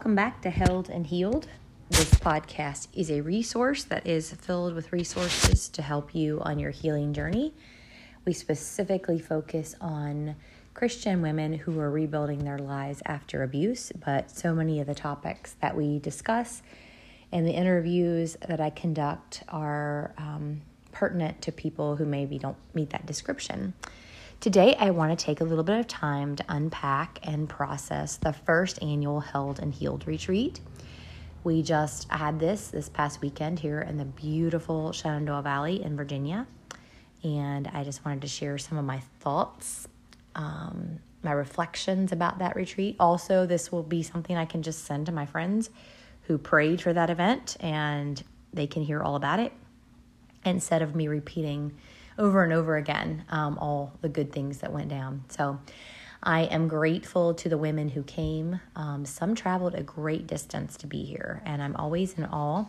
Welcome back to Held and Healed. This podcast is a resource that is filled with resources to help you on your healing journey. We specifically focus on Christian women who are rebuilding their lives after abuse, but so many of the topics that we discuss and the interviews that I conduct are um, pertinent to people who maybe don't meet that description. Today, I want to take a little bit of time to unpack and process the first annual Held and Healed retreat. We just had this this past weekend here in the beautiful Shenandoah Valley in Virginia, and I just wanted to share some of my thoughts, um, my reflections about that retreat. Also, this will be something I can just send to my friends who prayed for that event, and they can hear all about it instead of me repeating over and over again um, all the good things that went down. So I am grateful to the women who came. Um, some traveled a great distance to be here, and I'm always in awe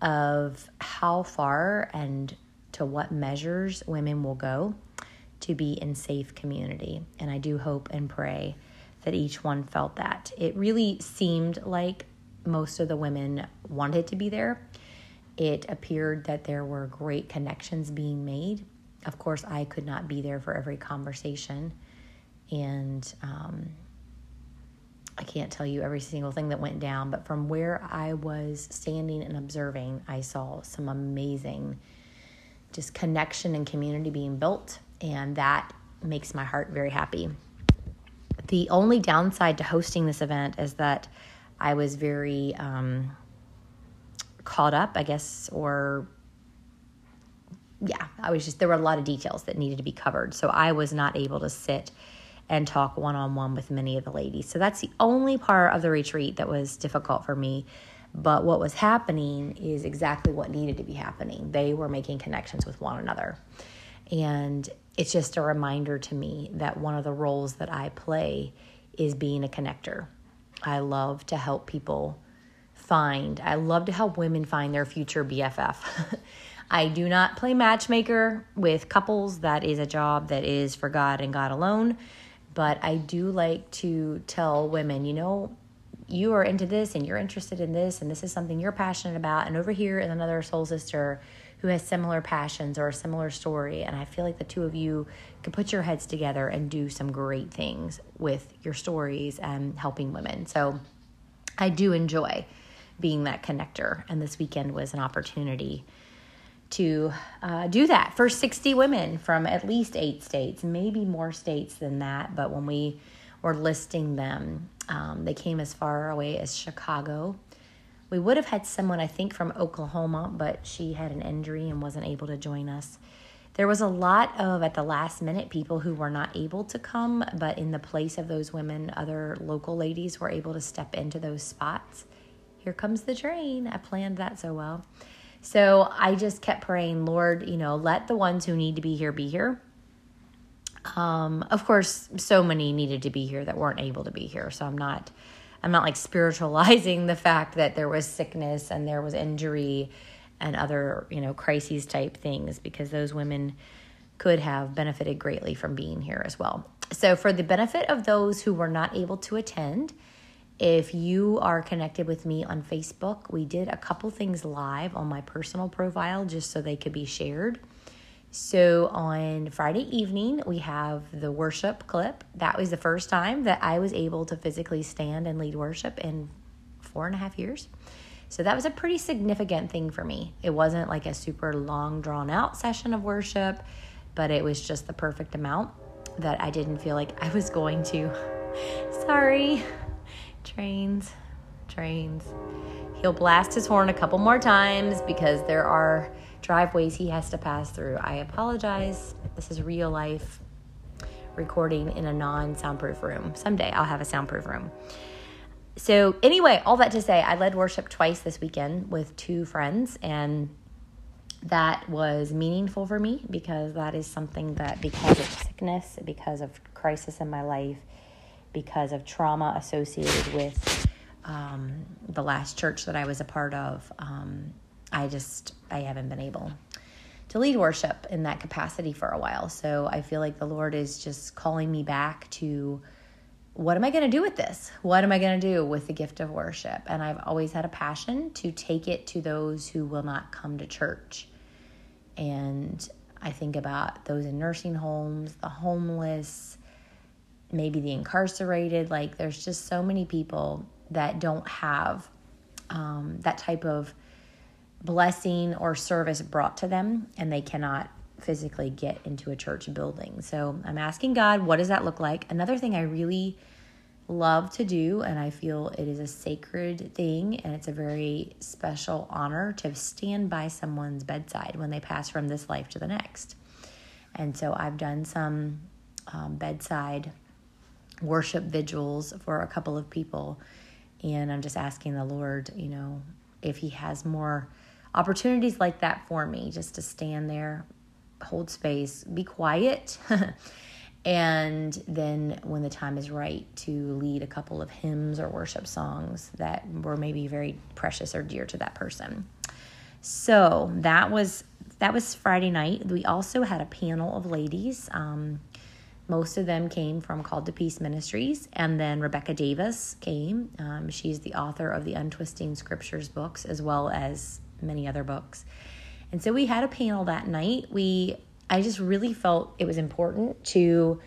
of how far and to what measures women will go to be in safe community. And I do hope and pray that each one felt that. It really seemed like most of the women wanted to be there. It appeared that there were great connections being made of course, I could not be there for every conversation. And um, I can't tell you every single thing that went down, but from where I was standing and observing, I saw some amazing just connection and community being built. And that makes my heart very happy. The only downside to hosting this event is that I was very um, caught up, I guess, or yeah, I was just, there were a lot of details that needed to be covered. So I was not able to sit and talk one on one with many of the ladies. So that's the only part of the retreat that was difficult for me. But what was happening is exactly what needed to be happening. They were making connections with one another. And it's just a reminder to me that one of the roles that I play is being a connector. I love to help people find, I love to help women find their future BFF. I do not play matchmaker with couples. That is a job that is for God and God alone. But I do like to tell women, you know, you are into this and you're interested in this, and this is something you're passionate about. And over here is another soul sister who has similar passions or a similar story. And I feel like the two of you could put your heads together and do some great things with your stories and helping women. So I do enjoy being that connector. And this weekend was an opportunity to uh, do that for 60 women from at least eight states, maybe more states than that. But when we were listing them, um, they came as far away as Chicago. We would have had someone, I think, from Oklahoma, but she had an injury and wasn't able to join us. There was a lot of, at the last minute, people who were not able to come, but in the place of those women, other local ladies were able to step into those spots. Here comes the train. I planned that so well. So I just kept praying, Lord, you know, let the ones who need to be here be here. Um, of course, so many needed to be here that weren't able to be here. So I'm not, I'm not like spiritualizing the fact that there was sickness and there was injury and other, you know, crises type things because those women could have benefited greatly from being here as well. So, for the benefit of those who were not able to attend, if you are connected with me on Facebook, we did a couple things live on my personal profile just so they could be shared. So on Friday evening, we have the worship clip. That was the first time that I was able to physically stand and lead worship in four and a half years. So that was a pretty significant thing for me. It wasn't like a super long, drawn out session of worship, but it was just the perfect amount that I didn't feel like I was going to. Sorry trains, trains. He'll blast his horn a couple more times because there are driveways he has to pass through. I apologize. This is real life recording in a non soundproof room. Someday I'll have a soundproof room. So, anyway, all that to say, I led worship twice this weekend with two friends, and that was meaningful for me because that is something that, because of sickness, because of crisis in my life, because of trauma associated with um, the last church that I was a part of. Um, I just I haven't been able to lead worship in that capacity for a while. So I feel like the Lord is just calling me back to what am I going to do with this? What am I going to do with the gift of worship? And I've always had a passion to take it to those who will not come to church. And I think about those in nursing homes, the homeless, maybe the incarcerated. Like, there's just so many people that don't have um, that type of blessing or service brought to them, and they cannot physically get into a church building. So I'm asking God, what does that look like? Another thing I really love to do, and I feel it is a sacred thing and it's a very special honor to stand by someone's bedside when they pass from this life to the next. And so I've done some um, bedside worship vigils for a couple of people, and I'm just asking the Lord, you know, if He has more opportunities like that for me, just to stand there hold space, be quiet, and then when the time is right to lead a couple of hymns or worship songs that were maybe very precious or dear to that person. So that was that was Friday night. We also had a panel of ladies. Um, most of them came from Called to Peace Ministries, and then Rebecca Davis came. Um, she's the author of the Untwisting Scriptures books, as well as many other books. And so we had a panel that night. We I just really felt it was important to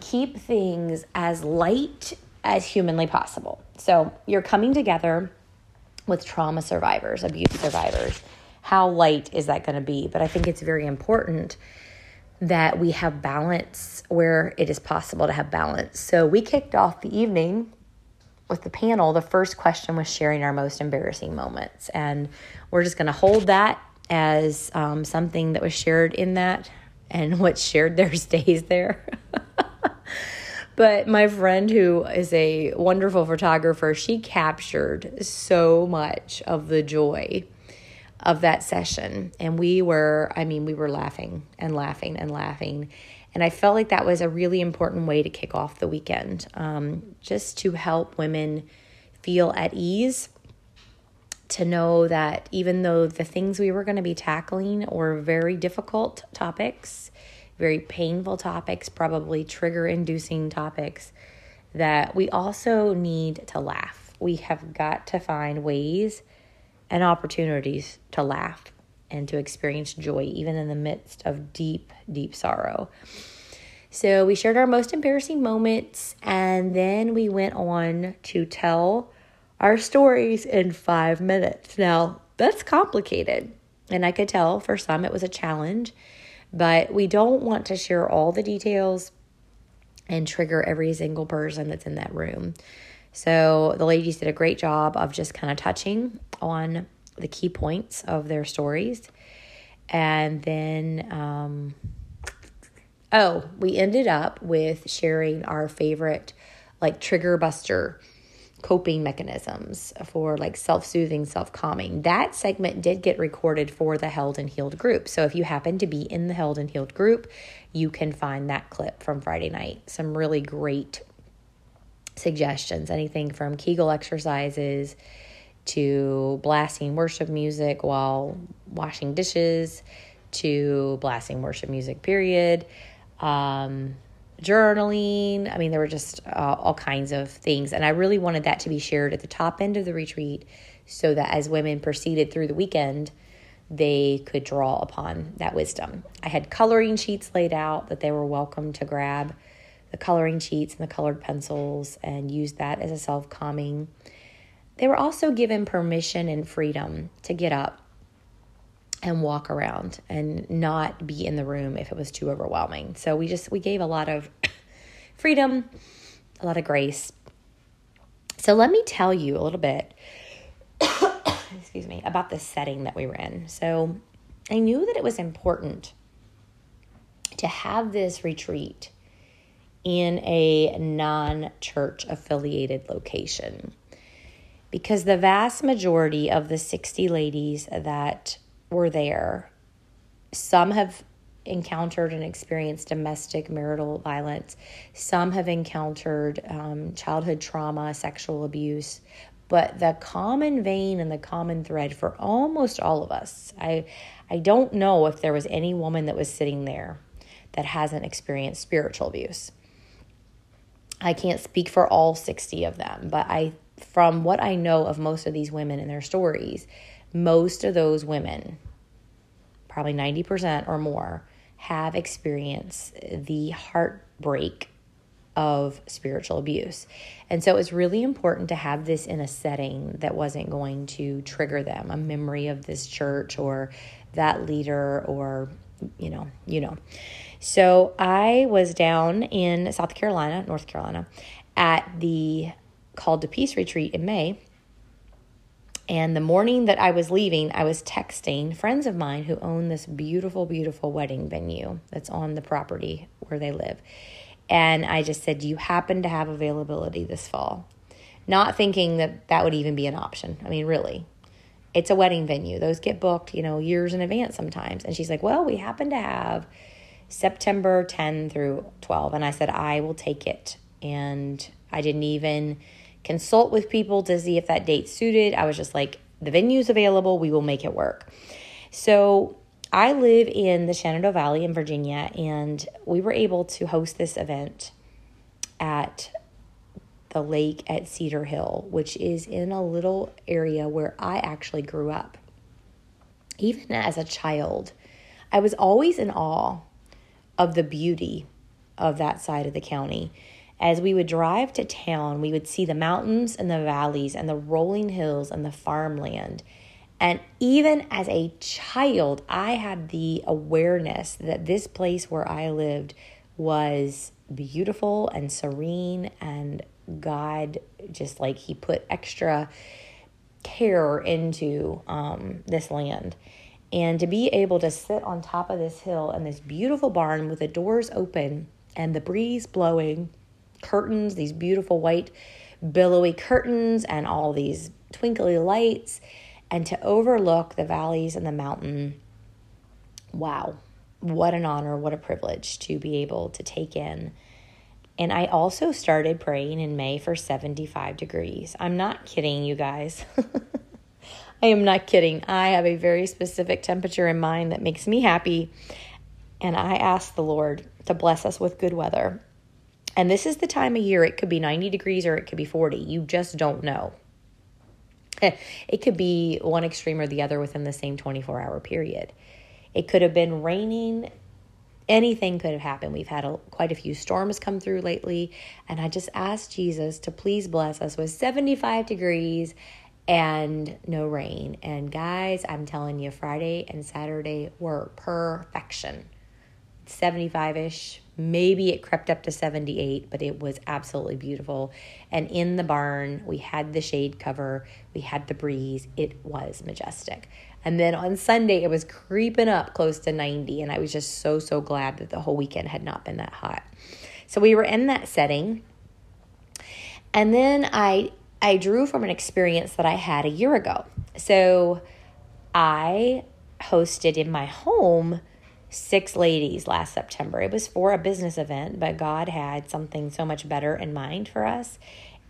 keep things as light as humanly possible. So, you're coming together with trauma survivors, abuse survivors. How light is that going to be? But I think it's very important that we have balance where it is possible to have balance. So, we kicked off the evening with the panel. The first question was sharing our most embarrassing moments. And we're just going to hold that as um, something that was shared in that, and what's shared there stays there. but my friend, who is a wonderful photographer, she captured so much of the joy of that session. And we were, I mean, we were laughing and laughing and laughing. And I felt like that was a really important way to kick off the weekend, um, just to help women feel at ease to know that even though the things we were going to be tackling were very difficult topics, very painful topics, probably trigger inducing topics, that we also need to laugh. We have got to find ways and opportunities to laugh and to experience joy, even in the midst of deep, deep sorrow. So we shared our most embarrassing moments, and then we went on to tell our stories in five minutes. Now, that's complicated. And I could tell for some it was a challenge, but we don't want to share all the details and trigger every single person that's in that room. So the ladies did a great job of just kind of touching on the key points of their stories. And then, um, oh, we ended up with sharing our favorite like trigger buster coping mechanisms for like self-soothing self-calming. That segment did get recorded for the held and healed group. So if you happen to be in the held and healed group you can find that clip from friday night. Some really great suggestions anything from kegel exercises to blasting worship music while washing dishes to blasting worship music period um, journaling. I mean, there were just uh, all kinds of things. And I really wanted that to be shared at the top end of the retreat so that as women proceeded through the weekend, they could draw upon that wisdom. I had coloring sheets laid out that they were welcome to grab the coloring sheets and the colored pencils and use that as a self calming. They were also given permission and freedom to get up and walk around and not be in the room if it was too overwhelming. So we just we gave a lot of freedom, a lot of grace. So let me tell you a little bit excuse me, about the setting that we were in. So I knew that it was important to have this retreat in a non church affiliated location because the vast majority of the 60 ladies that were there. Some have encountered and experienced domestic marital violence. Some have encountered um, childhood trauma, sexual abuse. But the common vein and the common thread for almost all of us, I, I don't know if there was any woman that was sitting there that hasn't experienced spiritual abuse. I can't speak for all 60 of them, but I from what I know of most of these women and their stories, most of those women, probably 90% or more, have experienced the heartbreak of spiritual abuse. And so it's really important to have this in a setting that wasn't going to trigger them, a memory of this church or that leader or you know, you know. So I was down in South Carolina, North Carolina, at the Called to Peace retreat in May. And the morning that I was leaving, I was texting friends of mine who own this beautiful, beautiful wedding venue that's on the property where they live. And I just said, Do you happen to have availability this fall? Not thinking that that would even be an option. I mean, really. It's a wedding venue. Those get booked, you know, years in advance sometimes. And she's like, Well, we happen to have September 10 through 12. And I said, I will take it. And I didn't even consult with people to see if that date suited. I was just like, the venue's available, we will make it work. So I live in the Shenandoah Valley in Virginia, and we were able to host this event at the lake at Cedar Hill, which is in a little area where I actually grew up. Even as a child, I was always in awe of the beauty of that side of the county. As we would drive to town, we would see the mountains and the valleys and the rolling hills and the farmland. And even as a child, I had the awareness that this place where I lived was beautiful and serene, and God just like He put extra care into um, this land. And to be able to sit on top of this hill and this beautiful barn with the doors open and the breeze blowing, curtains, these beautiful white billowy curtains, and all these twinkly lights, and to overlook the valleys and the mountain. Wow, what an honor, what a privilege to be able to take in. And I also started praying in May for 75 degrees. I'm not kidding, you guys. I am not kidding. I have a very specific temperature in mind that makes me happy. And I ask the Lord to bless us with good weather. And this is the time of year it could be 90 degrees or it could be 40. You just don't know. It could be one extreme or the other within the same 24 hour period. It could have been raining. Anything could have happened. We've had a, quite a few storms come through lately. And I just asked Jesus to please bless us with 75 degrees and no rain. And guys, I'm telling you, Friday and Saturday were perfection. 75 ish. Maybe it crept up to 78, but it was absolutely beautiful. And in the barn, we had the shade cover, we had the breeze. It was majestic. And then on Sunday, it was creeping up close to 90. And I was just so, so glad that the whole weekend had not been that hot. So we were in that setting. And then I I drew from an experience that I had a year ago. So I hosted in my home six ladies last September. It was for a business event, but God had something so much better in mind for us.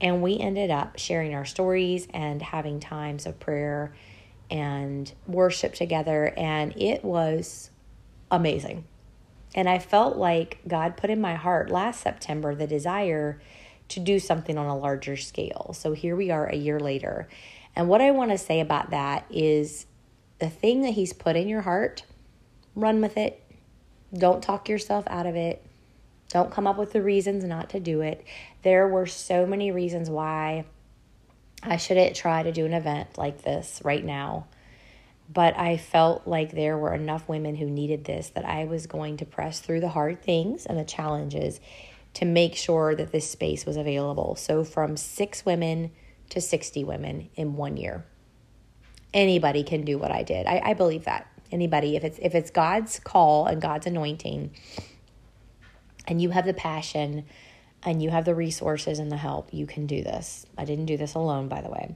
And we ended up sharing our stories and having times of prayer and worship together. And it was amazing. And I felt like God put in my heart last September the desire to do something on a larger scale. So here we are a year later. And what I want to say about that is the thing that He's put in your heart, run with it. Don't talk yourself out of it. Don't come up with the reasons not to do it. There were so many reasons why I shouldn't try to do an event like this right now. But I felt like there were enough women who needed this that I was going to press through the hard things and the challenges to make sure that this space was available. So, from six women to 60 women in one year. Anybody can do what I did. I, I believe that. Anybody, if it's if it's God's call and God's anointing, and you have the passion and you have the resources and the help, you can do this. I didn't do this alone, by the way.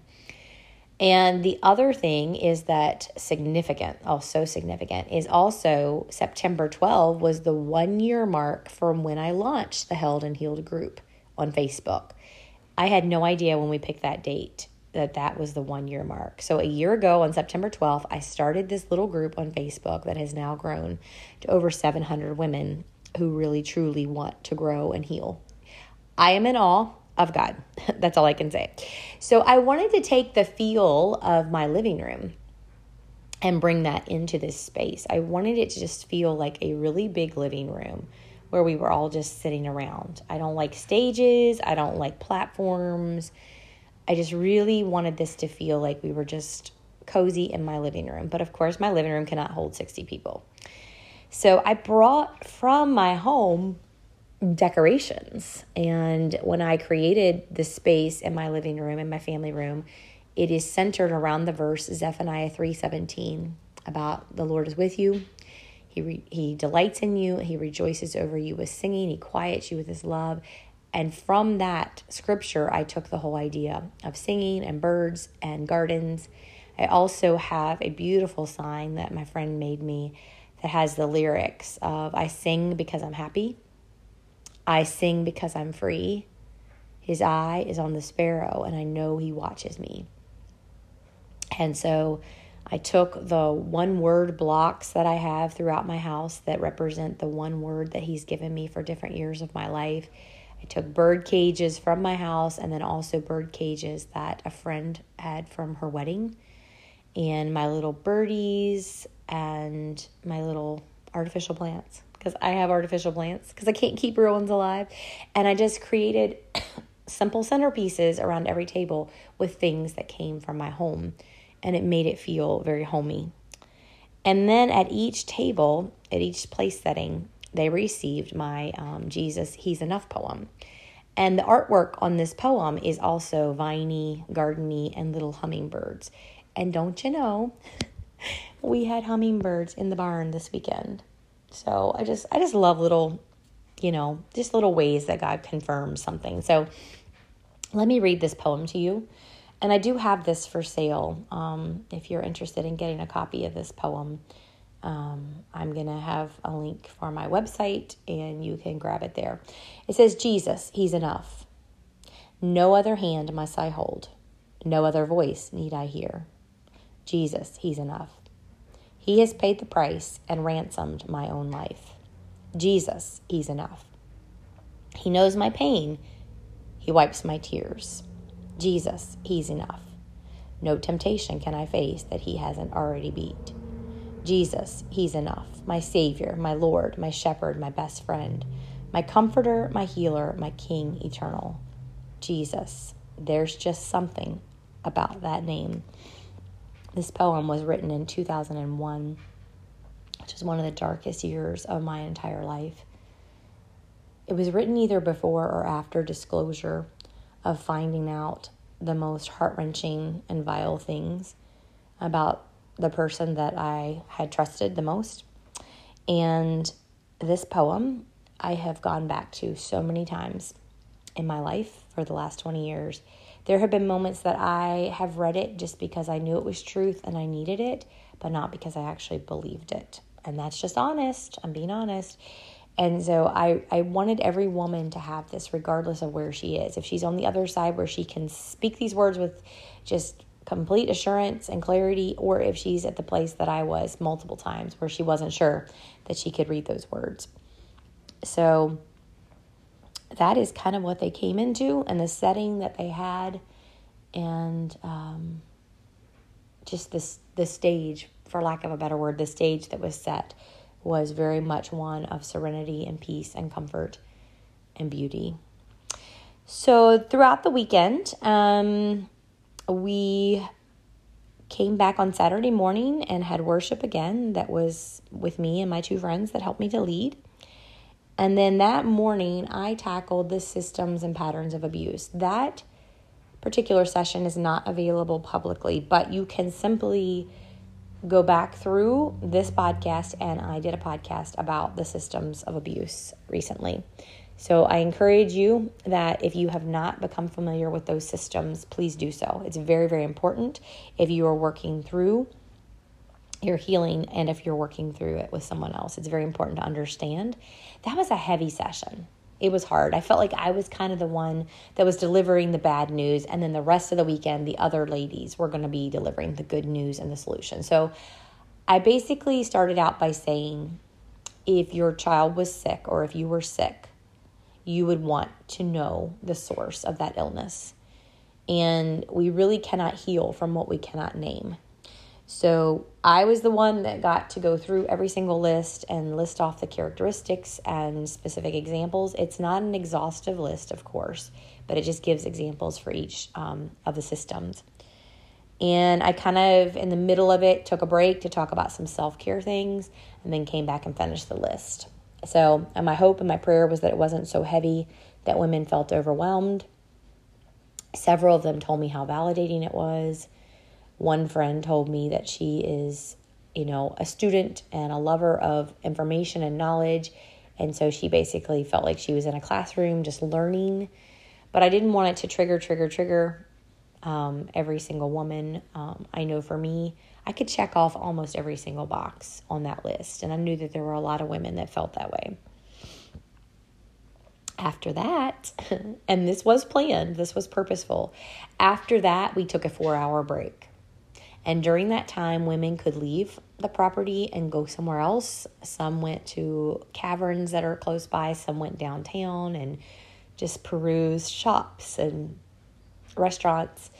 And the other thing is that significant, oh, also significant, is also September 12 was the one year mark from when I launched the Held and Healed group on Facebook. I had no idea when we picked that date that that was the one year mark. So a year ago on September 12th, I started this little group on Facebook that has now grown to over 700 women who really truly want to grow and heal. I am in awe of God. That's all I can say. So I wanted to take the feel of my living room and bring that into this space. I wanted it to just feel like a really big living room where we were all just sitting around. I don't like stages, I don't like platforms. I just really wanted this to feel like we were just cozy in my living room. But of course, my living room cannot hold 60 people. So I brought from my home decorations. And when I created the space in my living room, in my family room, it is centered around the verse Zephaniah 3:17 about the Lord is with you. He re- he delights in you, he rejoices over you with singing, he quiets you with his love. And from that scripture, I took the whole idea of singing and birds and gardens. I also have a beautiful sign that my friend made me that has the lyrics of I sing because I'm happy. I sing because I'm free. His eye is on the sparrow, and I know he watches me. And so I took the one word blocks that I have throughout my house that represent the one word that he's given me for different years of my life. I took bird cages from my house and then also bird cages that a friend had from her wedding. And my little birdies and my little artificial plants because I have artificial plants because I can't keep real ones alive. And I just created simple centerpieces around every table with things that came from my home. And it made it feel very homey. And then at each table, at each place setting, they received my um, Jesus, He's Enough poem. And the artwork on this poem is also viney, gardeny, and little hummingbirds. And don't you know, we had hummingbirds in the barn this weekend. So I just I just love little, you know, just little ways that God confirms something. So let me read this poem to you. And I do have this for sale. Um, if you're interested in getting a copy of this poem, um, I'm going to have a link for my website and you can grab it there. It says, Jesus, He's enough. No other hand must I hold, no other voice need I hear. Jesus, He's enough. He has paid the price and ransomed my own life. Jesus, He's enough. He knows my pain. He wipes my tears. Jesus, He's enough. No temptation can I face that He hasn't already beat. Jesus, He's enough. My Savior, my Lord, my Shepherd, my best friend, my Comforter, my Healer, my King eternal. Jesus, there's just something about that name. This poem was written in 2001, which is one of the darkest years of my entire life. It was written either before or after disclosure of finding out the most heart wrenching and vile things about the person that I had trusted the most. And this poem I have gone back to so many times in my life for the last 20 years there have been moments that I have read it just because I knew it was truth and I needed it, but not because I actually believed it. And that's just honest. I'm being honest. And so I, I wanted every woman to have this regardless of where she is. If she's on the other side where she can speak these words with just complete assurance and clarity, or if she's at the place that I was multiple times where she wasn't sure that she could read those words. So that is kind of what they came into and the setting that they had and um, just this the stage for lack of a better word the stage that was set was very much one of serenity and peace and comfort and beauty. So throughout the weekend um, we came back on saturday morning and had worship again that was with me and my two friends that helped me to lead and then that morning, I tackled the systems and patterns of abuse. That particular session is not available publicly, but you can simply go back through this podcast. And I did a podcast about the systems of abuse recently. So I encourage you that if you have not become familiar with those systems, please do so. It's very, very important if you are working through your healing and if you're working through it with someone else. It's very important to understand. That was a heavy session. It was hard. I felt like I was kind of the one that was delivering the bad news, and then the rest of the weekend, the other ladies were going to be delivering the good news and the solution. So I basically started out by saying if your child was sick or if you were sick, you would want to know the source of that illness. And we really cannot heal from what we cannot name. So I was the one that got to go through every single list and list off the characteristics and specific examples. It's not an exhaustive list, of course, but it just gives examples for each um, of the systems. And I kind of, in the middle of it, took a break to talk about some self care things and then came back and finished the list. So, my hope and my prayer was that it wasn't so heavy that women felt overwhelmed. Several of them told me how validating it was one friend told me that she is, you know, a student and a lover of information and knowledge. And so she basically felt like she was in a classroom just learning. But I didn't want it to trigger, trigger, trigger um, every single woman. Um, I know for me, I could check off almost every single box on that list. And I knew that there were a lot of women that felt that way. After that, and this was planned, this was purposeful. After that, we took a four hour break. And during that time, women could leave the property and go somewhere else. Some went to caverns that are close by, some went downtown and just perused shops and restaurants.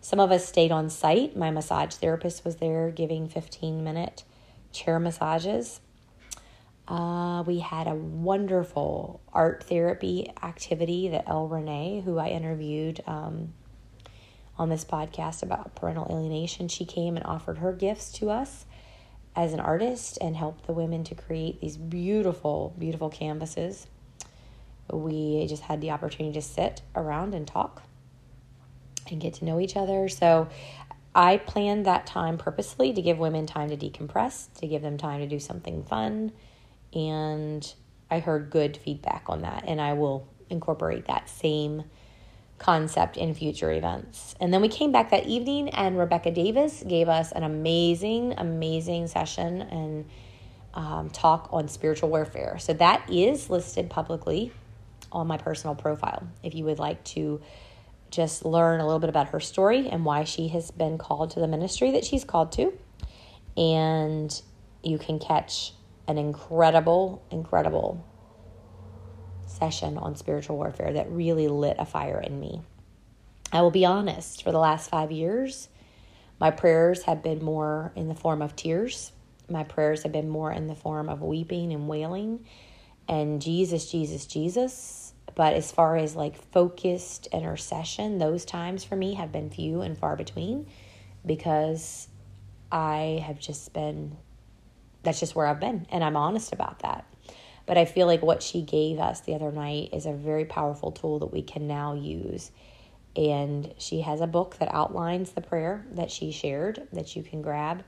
Some of us stayed on site. My massage therapist was there giving 15 minute chair massages. Uh, we had a wonderful art therapy activity that El Renee, who I interviewed um, on this podcast about parental alienation, she came and offered her gifts to us as an artist and helped the women to create these beautiful, beautiful canvases. We just had the opportunity to sit around and talk and get to know each other. So I planned that time purposely to give women time to decompress, to give them time to do something fun. And I heard good feedback on that. And I will incorporate that same concept in future events. And then we came back that evening, and Rebecca Davis gave us an amazing, amazing session and um, talk on spiritual warfare. So that is listed publicly on my personal profile if you would like to just learn a little bit about her story and why she has been called to the ministry that she's called to. And you can catch an incredible, incredible session on spiritual warfare that really lit a fire in me. I will be honest, for the last five years, my prayers have been more in the form of tears. My prayers have been more in the form of weeping and wailing and Jesus, Jesus, Jesus. But as far as like focused intercession, those times for me have been few and far between because I have just been, that's just where I've been. And I'm honest about that. But I feel like what she gave us the other night is a very powerful tool that we can now use. And she has a book that outlines the prayer that she shared that you can grab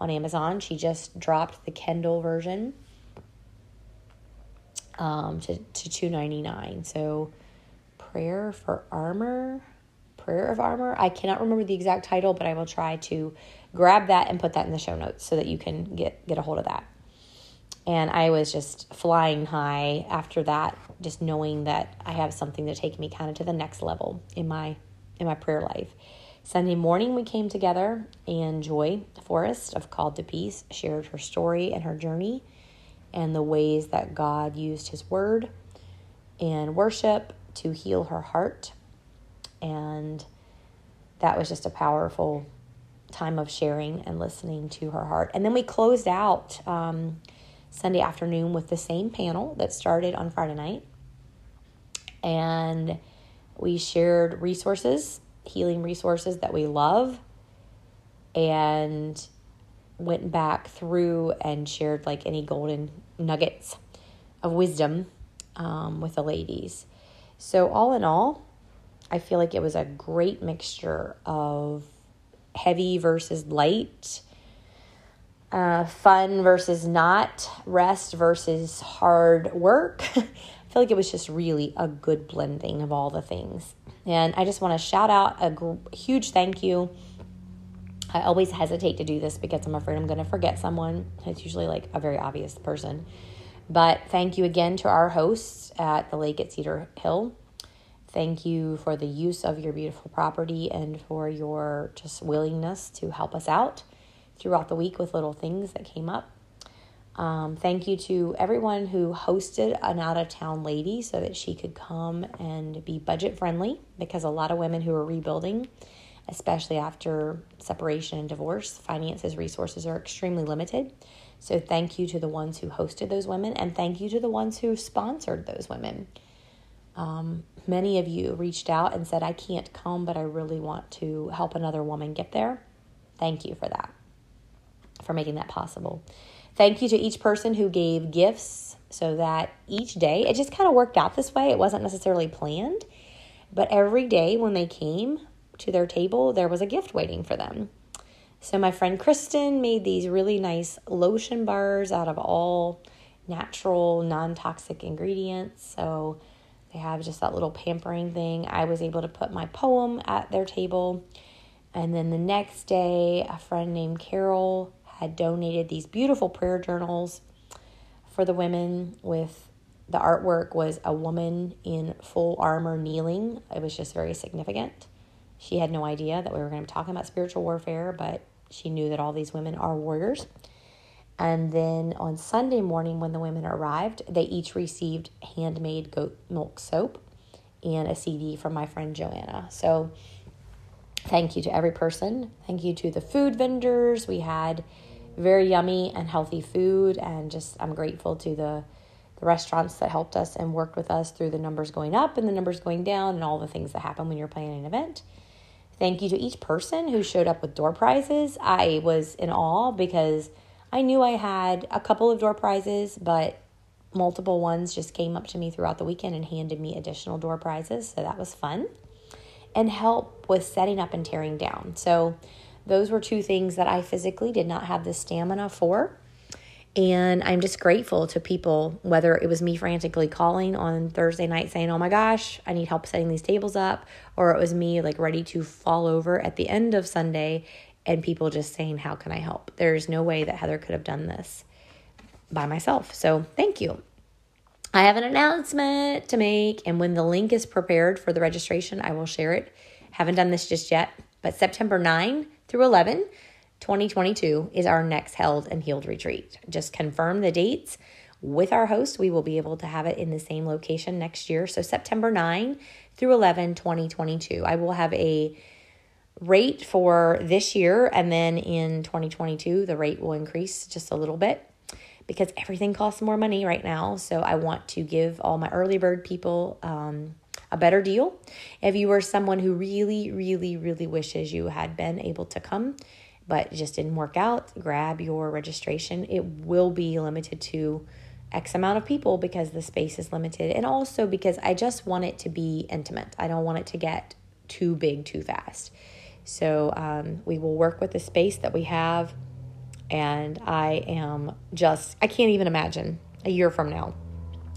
on Amazon. She just dropped the Kindle version um, to, to two ninety nine. So, Prayer for Armor, Prayer of Armor. I cannot remember the exact title, but I will try to grab that and put that in the show notes so that you can get get a hold of that and I was just flying high after that, just knowing that I have something to take me kind of to the next level in my in my prayer life. Sunday morning we came together and Joy Forrest of Called to Peace shared her story and her journey and the ways that God used his word and worship to heal her heart. And that was just a powerful time of sharing and listening to her heart. And then we closed out um, Sunday afternoon with the same panel that started on Friday night. And we shared resources, healing resources that we love, and went back through and shared like any golden nuggets of wisdom um, with the ladies. So, all in all, I feel like it was a great mixture of heavy versus light uh, fun versus not, rest versus hard work. I feel like it was just really a good blending of all the things. And I just want to shout out a gr- huge thank you. I always hesitate to do this because I'm afraid I'm going to forget someone. It's usually like a very obvious person. But thank you again to our hosts at the lake at Cedar Hill. Thank you for the use of your beautiful property and for your just willingness to help us out throughout the week with little things that came up. Um, thank you to everyone who hosted an out of town lady so that she could come and be budget friendly because a lot of women who are rebuilding, especially after separation and divorce, finances, resources are extremely limited. So, thank you to the ones who hosted those women and thank you to the ones who sponsored those women. Um, many of you reached out and said, I can't come, but I really want to help another woman get there. Thank you for that, for making that possible. Thank you to each person who gave gifts so that each day, it just kind of worked out this way. It wasn't necessarily planned, but every day when they came to their table, there was a gift waiting for them. So my friend Kristen made these really nice lotion bars out of all natural, non toxic ingredients. So they have just that little pampering thing. I was able to put my poem at their table. And then the next day, a friend named Carol had donated these beautiful prayer journals for the women with the artwork was a woman in full armor kneeling. It was just very significant. She had no idea that we were going to be talking about spiritual warfare, but she knew that all these women are warriors. And then on Sunday morning, when the women arrived, they each received handmade goat milk soap and a CD from my friend Joanna. So, thank you to every person. Thank you to the food vendors. We had very yummy and healthy food and just I'm grateful to the the restaurants that helped us and worked with us through the numbers going up and the numbers going down and all the things that happen when you're planning an event. Thank you to each person who showed up with door prizes. I was in awe because I knew I had a couple of door prizes, but multiple ones just came up to me throughout the weekend and handed me additional door prizes. So that was fun. And help with setting up and tearing down. So those were two things that I physically did not have the stamina for. And I'm just grateful to people, whether it was me frantically calling on Thursday night saying, Oh my gosh, I need help setting these tables up, or it was me like ready to fall over at the end of Sunday and people just saying, How can I help? There's no way that Heather could have done this by myself. So thank you. I have an announcement to make, and when the link is prepared for the registration, I will share it. Haven't done this just yet, but September 9 through 11, 2022 is our next held and healed retreat. Just confirm the dates with our host. We will be able to have it in the same location next year. So September 9 through 11, 2022. I will have a rate for this year and then in 2022 the rate will increase just a little bit because everything costs more money right now. So I want to give all my early bird people um, a better deal. If you are someone who really, really, really wishes you had been able to come, but just didn't work out, grab your registration. It will be limited to X amount of people because the space is limited, and also because I just want it to be intimate. I don't want it to get too big too fast. So um, we will work with the space that we have, and I am just, I can't even imagine a year from now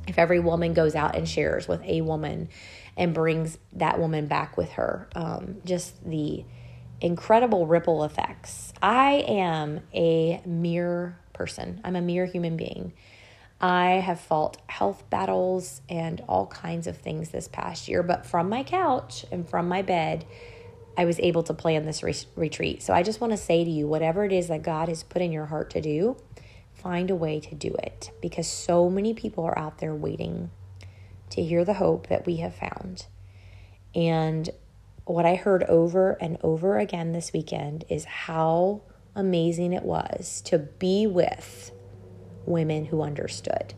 if every woman goes out and shares with a woman and brings that woman back with her. Um, just the incredible ripple effects. I am a mere person, I'm a mere human being. I have fought health battles and all kinds of things this past year, but from my couch and from my bed, I was able to plan this re- retreat. So I just want to say to you whatever it is that God has put in your heart to do, find a way to do it because so many people are out there waiting to hear the hope that we have found. And what I heard over and over again this weekend is how amazing it was to be with women who understood.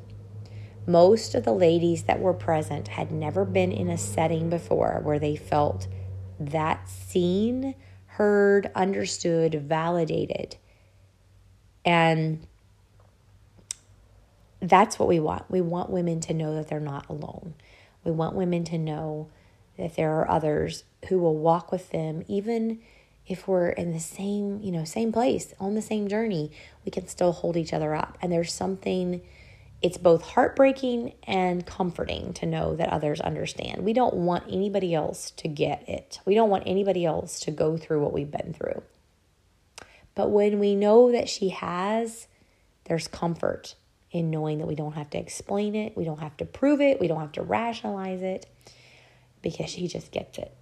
Most of the ladies that were present had never been in a setting before where they felt that seen, heard, understood, validated. And that's what we want. We want women to know that they're not alone. We want women to know that there are others who will walk with them even if we're in the same, you know, same place, on the same journey, we can still hold each other up. And there's something it's both heartbreaking and comforting to know that others understand. We don't want anybody else to get it. We don't want anybody else to go through what we've been through. But when we know that she has, there's comfort in knowing that we don't have to explain it, we don't have to prove it, we don't have to rationalize it because she just gets it.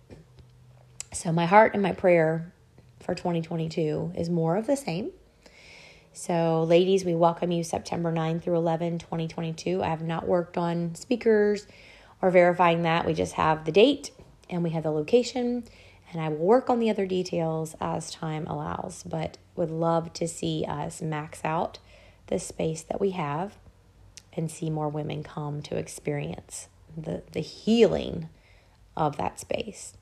So, my heart and my prayer for 2022 is more of the same. So, ladies, we welcome you September 9 through 11, 2022. I have not worked on speakers or verifying that. We just have the date and we have the location, and I will work on the other details as time allows. But would love to see us max out the space that we have and see more women come to experience the, the healing of that space.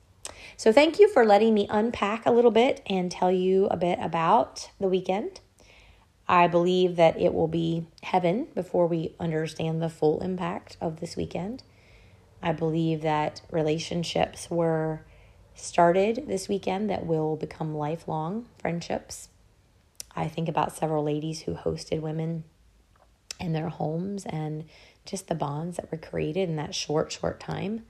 So, thank you for letting me unpack a little bit and tell you a bit about the weekend. I believe that it will be heaven before we understand the full impact of this weekend. I believe that relationships were started this weekend that will become lifelong friendships. I think about several ladies who hosted women in their homes and just the bonds that were created in that short, short time.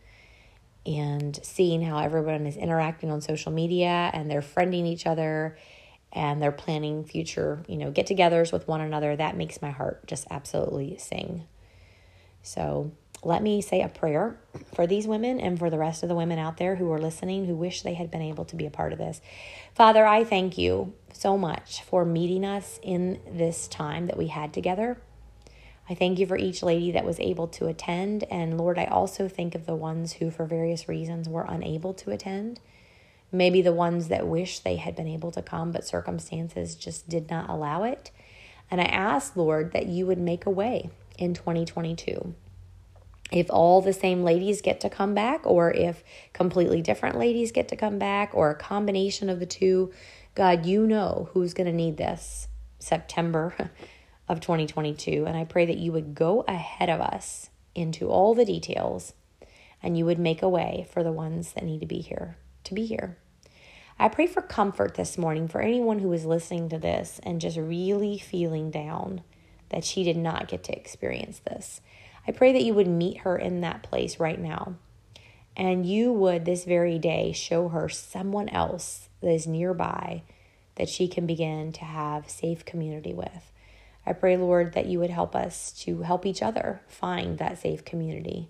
And seeing how everyone is interacting on social media and they're friending each other and they're planning future, you know, get togethers with one another, that makes my heart just absolutely sing. So let me say a prayer for these women and for the rest of the women out there who are listening who wish they had been able to be a part of this. Father, I thank you so much for meeting us in this time that we had together. I thank you for each lady that was able to attend. And Lord, I also think of the ones who, for various reasons, were unable to attend maybe the ones that wish they had been able to come, but circumstances just did not allow it. And I ask, Lord, that you would make a way in 2022. If all the same ladies get to come back, or if completely different ladies get to come back, or a combination of the two, God, you know who's going to need this September of 2022. And I pray that you would go ahead of us into all the details and you would make a way for the ones that need to be here to be here. I pray for comfort this morning for anyone who is listening to this and just really feeling down that she did not get to experience this. I pray that you would meet her in that place right now. And you would this very day show her someone else that is nearby that she can begin to have safe community with. I pray, Lord, that you would help us to help each other find that safe community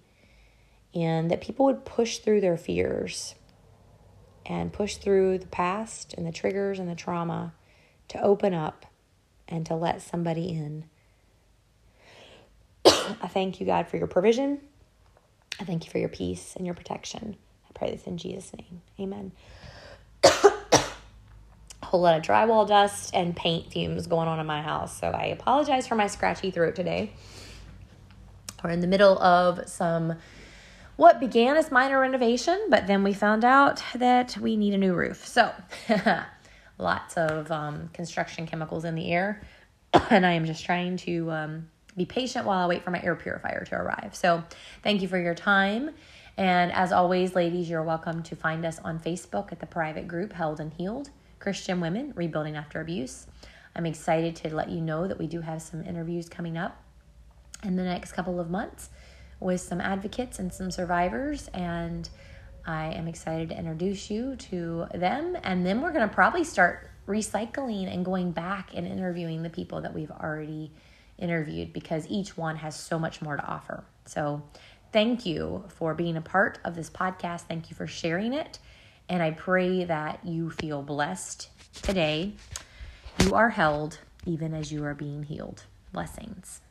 and that people would push through their fears and push through the past and the triggers and the trauma to open up and to let somebody in. I thank you, God, for your provision. I thank you for your peace and your protection. I pray this in Jesus' name. Amen. A whole lot of drywall dust and paint fumes going on in my house. So I apologize for my scratchy throat today. We're in the middle of some what began as minor renovation, but then we found out that we need a new roof. So, lots of um, construction chemicals in the air, and I am just trying to um, be patient while I wait for my air purifier to arrive. So, thank you for your time. And as always, ladies, you're welcome to find us on Facebook at the private group Held and Healed Christian Women Rebuilding After Abuse. I'm excited to let you know that we do have some interviews coming up in the next couple of months with some advocates and some survivors. And I am excited to introduce you to them. And then we're going to probably start recycling and going back and interviewing the people that we've already interviewed because each one has so much more to offer. So, thank you for being a part of this podcast. Thank you for sharing it. And I pray that you feel blessed today. You are held even as you are being healed. Blessings.